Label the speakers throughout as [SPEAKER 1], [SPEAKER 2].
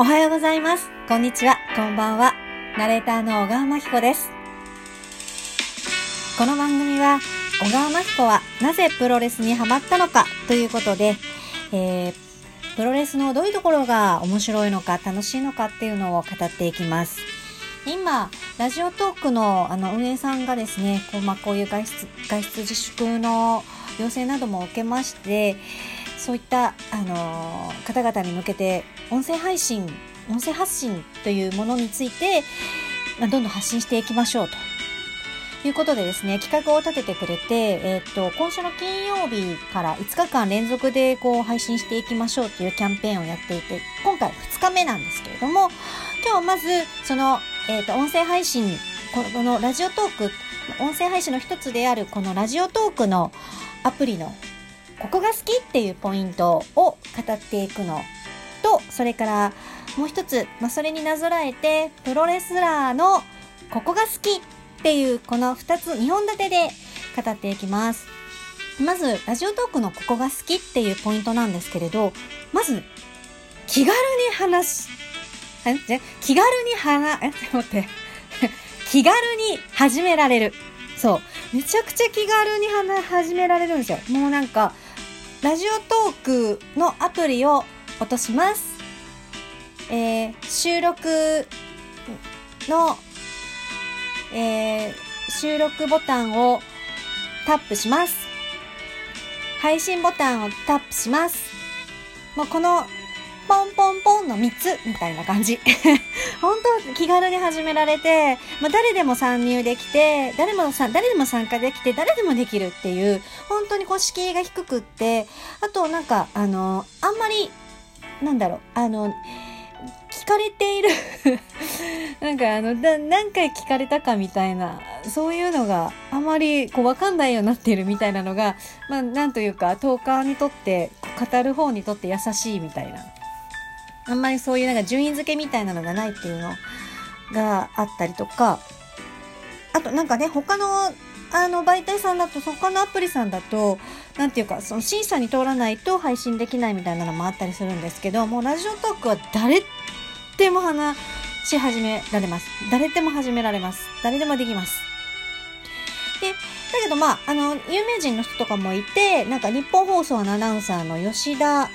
[SPEAKER 1] おはようございます。こんにちは。こんばんは。ナレーターの小川真彦です。この番組は、小川真彦はなぜプロレスにハマったのか？ということで、えー、プロレスのどういうところが面白いのか楽しいのかっていうのを語っていきます。今、ラジオトークのあの運営さんがですね、こう,、まあ、こういう外出、外出自粛の要請なども受けまして、そういった、あのー方々に向けて音声配信、音声発信というものについて、まあどんどん発信していきましょうと。いうことでですね、企画を立ててくれて、えっ、と、今週の金曜日から5日間連続でこう配信していきましょうというキャンペーンをやっていて、今回2日目なんですけれども、今日まずその、えっ、と、音声配信、このラジオトーク、音声配信の一つであるこのラジオトークのアプリのここが好きっていうポイントを語っていくのと、それからもう一つ、まあ、それになぞらえて、プロレスラーのここが好きっていうこの二つ、2本立てで語っていきます。まず、ラジオトークのここが好きっていうポイントなんですけれど、まず、気軽に話し、え気軽に話、え、ちょっと待って。気軽に始められる。そう。めちゃくちゃ気軽に話始められるんですよ。もうなんか、ラジオトークのアプリを落とします。えー、収録の、えー、収録ボタンをタップします。配信ボタンをタップします。もうこの、ポンポンポンの3つみたいな感じ。本当気軽に始められて、まあ、誰でも参入できて、誰もさ、誰でも参加できて、誰でもできるっていう、本当にこう敷居が低くって、あとなんか、あの、あんまり、なんだろう、あの、聞かれている なんかあの、だ何回聞かれたかみたいな、そういうのがあまりこうわかんないようになっているみたいなのが、まあなんというか、トーカーにとって、語る方にとって優しいみたいな。あんまりそういうなんか順位付けみたいなのがないっていうのがあったりとか、あとなんかね、他のあの媒体さんだと、他のアプリさんだと、なんていうか、その審査に通らないと配信できないみたいなのもあったりするんですけど、もうラジオトークは誰でも話し始められます。誰でも始められます。誰でもできます。で、だけどまあ、あの、有名人の人とかもいて、なんか日本放送のアナウンサーの吉田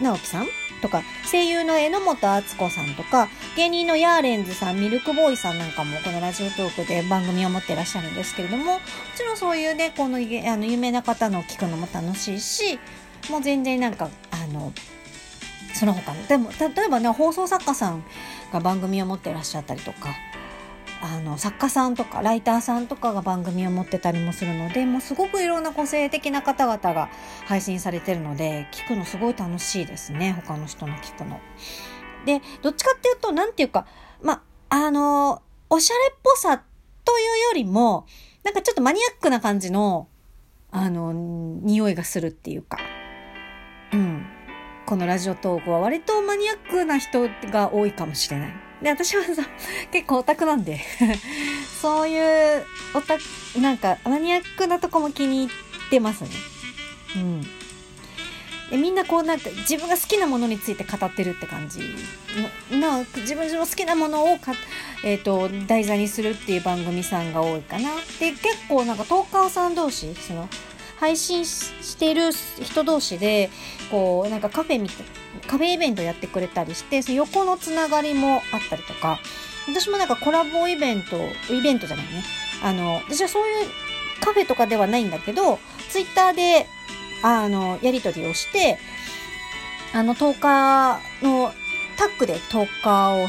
[SPEAKER 1] 直樹さんとか、声優の榎本敦子さんとか、芸人のヤーレンズさん、ミルクボーイさんなんかもこのラジオトークで番組を持ってらっしゃるんですけれども、もちろんそういうね、このあの有名な方の聞くのも楽しいし、もう全然なんか、あの、その他の、でも、例えばね、放送作家さんが番組を持ってらっしゃったりとか、あの、作家さんとか、ライターさんとかが番組を持ってたりもするので、もうすごくいろんな個性的な方々が配信されてるので、聞くのすごい楽しいですね。他の人の聞くの。で、どっちかっていうと、なんていうか、ま、あの、おしゃれっぽさというよりも、なんかちょっとマニアックな感じの、あの、匂いがするっていうか、うん。このラジオトークは割とマニアックな人が多いかもしれない。で、私はさ、結構オタクなんで、そういうオタク、なんかマニアックなとこも気に入ってますね。うん。でみんなこうなんか自分が好きなものについて語ってるって感じな自分の好きなものをか、えー、と題材にするっていう番組さんが多いかなで結構なんかトーカーさん同士その配信ししている人同士でこうなんかカフェみたいカフェイベントやってくれたりしてその横のつながりもあったりとか私もなんかコラボイベントイベントじゃないねあの私はそういうカフェとかではないんだけどツイッターであの、やりとりをして、あの、10日のタッグで10日を、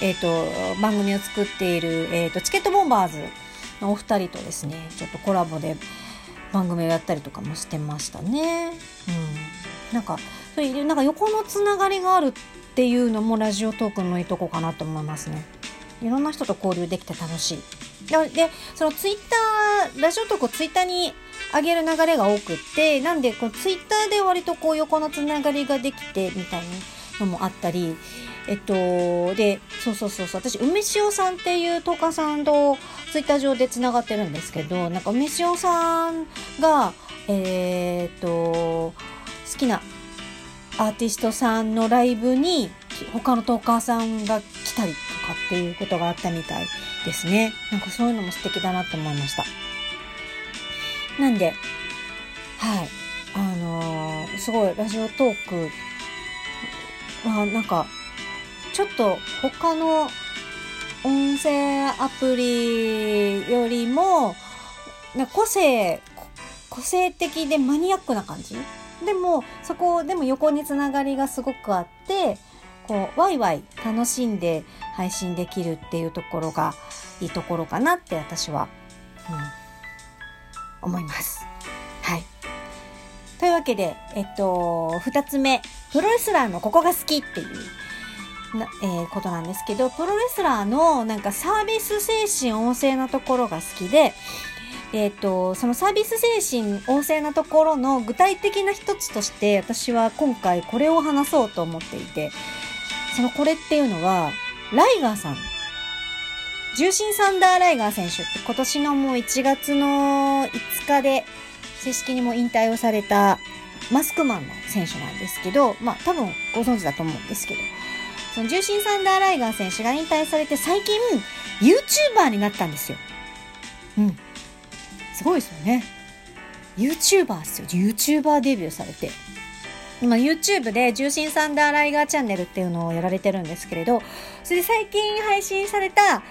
[SPEAKER 1] えっ、と、番組を作っている、えっ、と、チケットボンバーズのお二人とですね、ちょっとコラボで番組をやったりとかもしてましたね。うん。なんか、そういう、なんか横のつながりがあるっていうのもラジオトークのいいとこかなと思いますね。いろんな人と交流できて楽しい。で、そのツイッター、ラジオトークをツイッターに上げる流れが多くって、なんで、こう、ツイッターで割とこう、横のつながりができて、みたいなのもあったり、えっと、で、そうそうそうそう、私、梅塩さんっていうトーカーさんとツイッター上でつながってるんですけど、なんか梅塩さんが、えーっと、好きなアーティストさんのライブに他のトーカーさんが来たりとかっていうことがあったみたいですね。なんかそういうのも素敵だなと思いました。なんで、はい。あのー、すごいラジオトークまあなんか、ちょっと他の音声アプリよりも、な個性、個性的でマニアックな感じでも、そこ、でも横につながりがすごくあって、こう、ワイワイ楽しんで配信できるっていうところがいいところかなって私は、うん、思います。はい。というわけで、えっと、二つ目、プロレスラーのここが好きっていうな、えー、ことなんですけど、プロレスラーのなんかサービス精神旺盛なところが好きで、えっ、ー、と、そのサービス精神旺盛なところの具体的な一つとして私は今回これを話そうと思っていて、そのこれっていうのは、ライガーさん。重心サンダーライガー選手って今年のもう1月の5日で正式にも引退をされたマスクマンの選手なんですけど、まあ多分ご存知だと思うんですけど、その重心サンダーライガー選手が引退されて最近 YouTuber になったんですよ。うん。すごいですよね。YouTuber ですよ。YouTuber デビューされて。今 YouTube で重心サンダーライガーチャンネルっていうのをやられてるんですけれど、それで最近配信された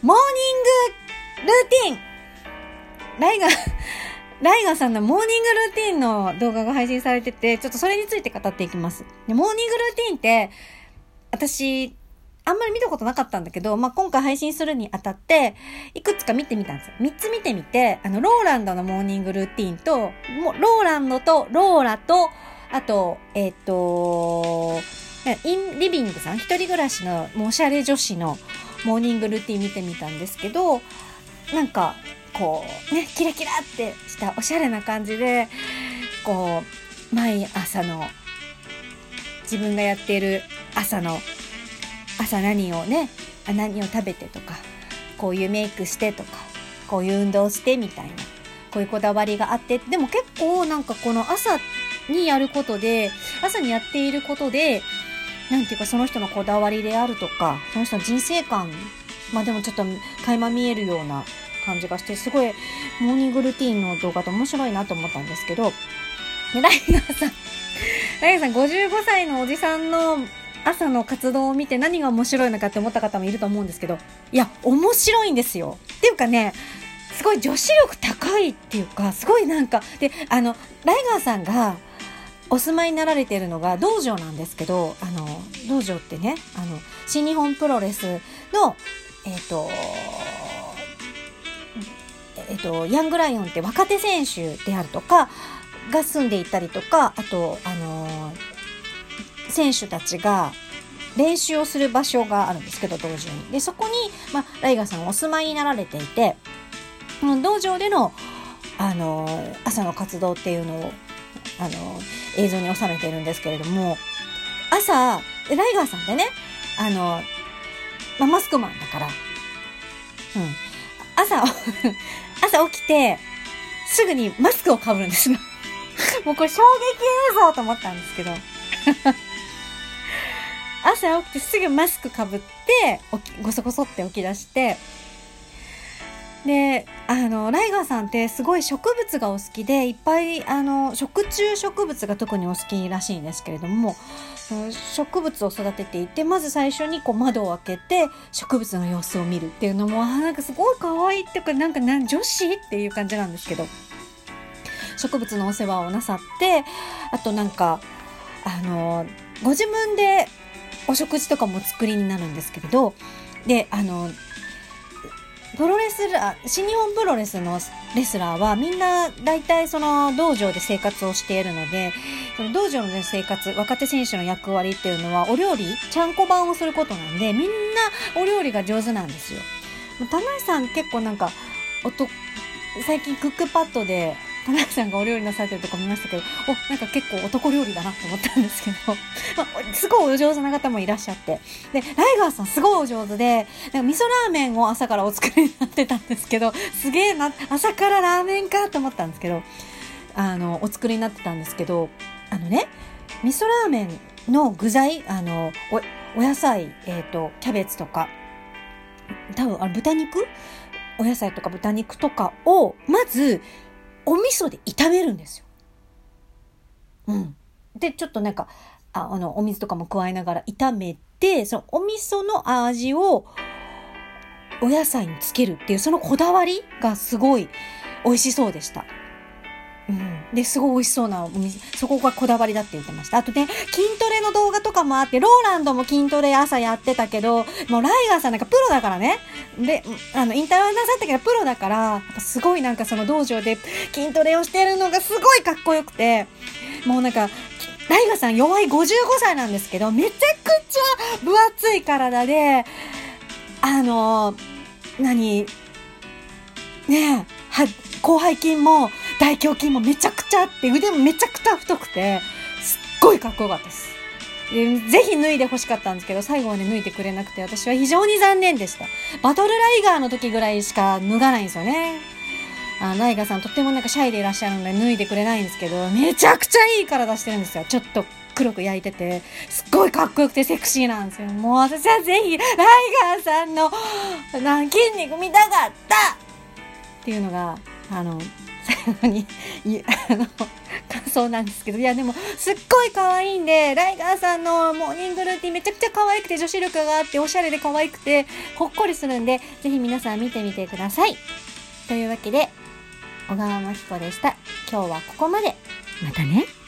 [SPEAKER 1] モーニングルーティンライガー、ライガーさんのモーニングルーティンの動画が配信されてて、ちょっとそれについて語っていきます。でモーニングルーティンって、私、あんまり見たことなかったんだけど、まあ、今回配信するにあたって、いくつか見てみたんですよ。3つ見てみて、あの、ローランドのモーニングルーティンと、もうローランドと、ローラと、あと、えっ、ー、と、インリビングさん、一人暮らしのもうおしゃれ女子のモーニングルーティン見てみたんですけど、なんか、こう、ね、キラキラってしたおしゃれな感じで、こう、毎朝の自分がやっている朝の朝何をね何を食べてとかこういうメイクしてとかこういう運動してみたいなこういうこだわりがあってでも結構なんかこの朝にやることで朝にやっていることでなんていうかその人のこだわりであるとかその人の人生観まあでもちょっと垣間見えるような感じがしてすごいモーニングルーティンの動画と面白いなと思ったんですけどライガーさん。ライガーさん55歳のおじさんの朝の活動を見て何が面白いのかって思った方もいると思うんですけど、いや、面白いんですよ。っていうかね、すごい女子力高いっていうか、すごいなんか、で、あの、ライガーさんがお住まいになられているのが道場なんですけど、あの、道場ってね、あの、新日本プロレスの、えっ、ー、と、えっ、ー、と、ヤングライオンって若手選手であるとか、が住んでいたりとか、あと、あの選手たちが練習をする場所があるんですけど、道場に。で、そこに、まあ、ライガーさんお住まいになられていて、道場での、あの、朝の活動っていうのを、あの、映像に収めているんですけれども、朝、ライガーさんってね、あの、まあ、マスクマンだから、うん。朝、朝起きて、すぐにマスクをかぶるんですよ。もうこれ衝撃映像と思ったんですけど。朝起きてすぐマスクかぶって起き、ごそごそって起き出して、で、あの、ライガーさんってすごい植物がお好きで、いっぱい、あの、食虫植物が特にお好きらしいんですけれども、植物を育てていて、まず最初にこう窓を開けて植物の様子を見るっていうのも、あなんかすごい可愛いっていうか、なんか女子っていう感じなんですけど、植物のお世話をなさって、あとなんか、あの、ご自分でお食事とかも作りになるんですけれど、で、あの、プロレスラー、新日本プロレスのレスラーはみんな大体その道場で生活をしているので、その道場の生活、若手選手の役割っていうのはお料理、ちゃんこ番をすることなんで、みんなお料理が上手なんですよ。田内さん結構なんか、最近クックパッドで田中さんがお料理なされてるとこ見ましたけど、お、なんか結構男料理だなと思ったんですけど、まあ、すごいお上手な方もいらっしゃって。で、ライガーさんすごいお上手で、なんか味噌ラーメンを朝からお作りになってたんですけど、すげえな、朝からラーメンかと思ったんですけど、あの、お作りになってたんですけど、あのね、味噌ラーメンの具材、あの、お、お野菜、えっ、ー、と、キャベツとか、多分、あ豚肉？お野菜とか豚肉とかを、まず、お味噌で炒めるんですよ。うん。で、ちょっとなんか、ああの、お水とかも加えながら炒めて、そのお味噌の味をお野菜につけるっていう、そのこだわりがすごい美味しそうでした。で、すごい美味しそうなお店、そこがこだわりだって言ってました。あとね、筋トレの動画とかもあって、ローランドも筋トレ朝やってたけど、もうライガーさんなんかプロだからね。で、あの、引退はなさったけど、プロだから、すごいなんかその道場で筋トレをしてるのがすごいかっこよくて、もうなんか、ライガーさん弱い55歳なんですけど、めちゃくちゃ分厚い体で、あの、何、ねえ、は、広背筋も大胸筋もめちゃくちゃって、腕もめちゃくちゃ太くて、すっごいかっこよかったです。でぜひ脱いで欲しかったんですけど、最後まで脱いでくれなくて、私は非常に残念でした。バトルライガーの時ぐらいしか脱がないんですよね。あライガーさんとってもなんかシャイでいらっしゃるので脱いでくれないんですけど、めちゃくちゃいい体してるんですよ。ちょっと黒く焼いてて、すっごいかっこよくてセクシーなんですよ。もう私はぜひ、ライガーさんのな筋肉見たかったっていうのが、あの、のに、あの、感想なんですけど、いやでも、すっごい可愛いんで、ライガーさんのモーニングルーティンめちゃくちゃ可愛くて、女子力があって、おしゃれで可愛くて、ほっこりするんで、ぜひ皆さん見てみてください。というわけで、小川真紀子でした。今日はここまで。またね。